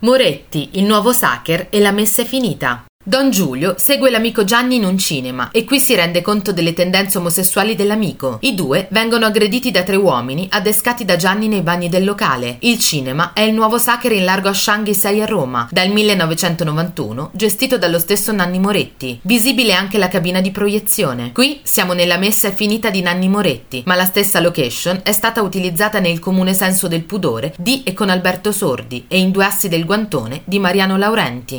Moretti, il nuovo Sacher e la messa è finita. Don Giulio segue l'amico Gianni in un cinema e qui si rende conto delle tendenze omosessuali dell'amico. I due vengono aggrediti da tre uomini adescati da Gianni nei bagni del locale. Il cinema è il nuovo Sacher in largo a Shanghi 6 a Roma, dal 1991, gestito dallo stesso Nanni Moretti. Visibile anche la cabina di proiezione. Qui siamo nella messa finita di Nanni Moretti, ma la stessa location è stata utilizzata nel comune senso del pudore di e con Alberto Sordi e in due assi del guantone di Mariano Laurenti.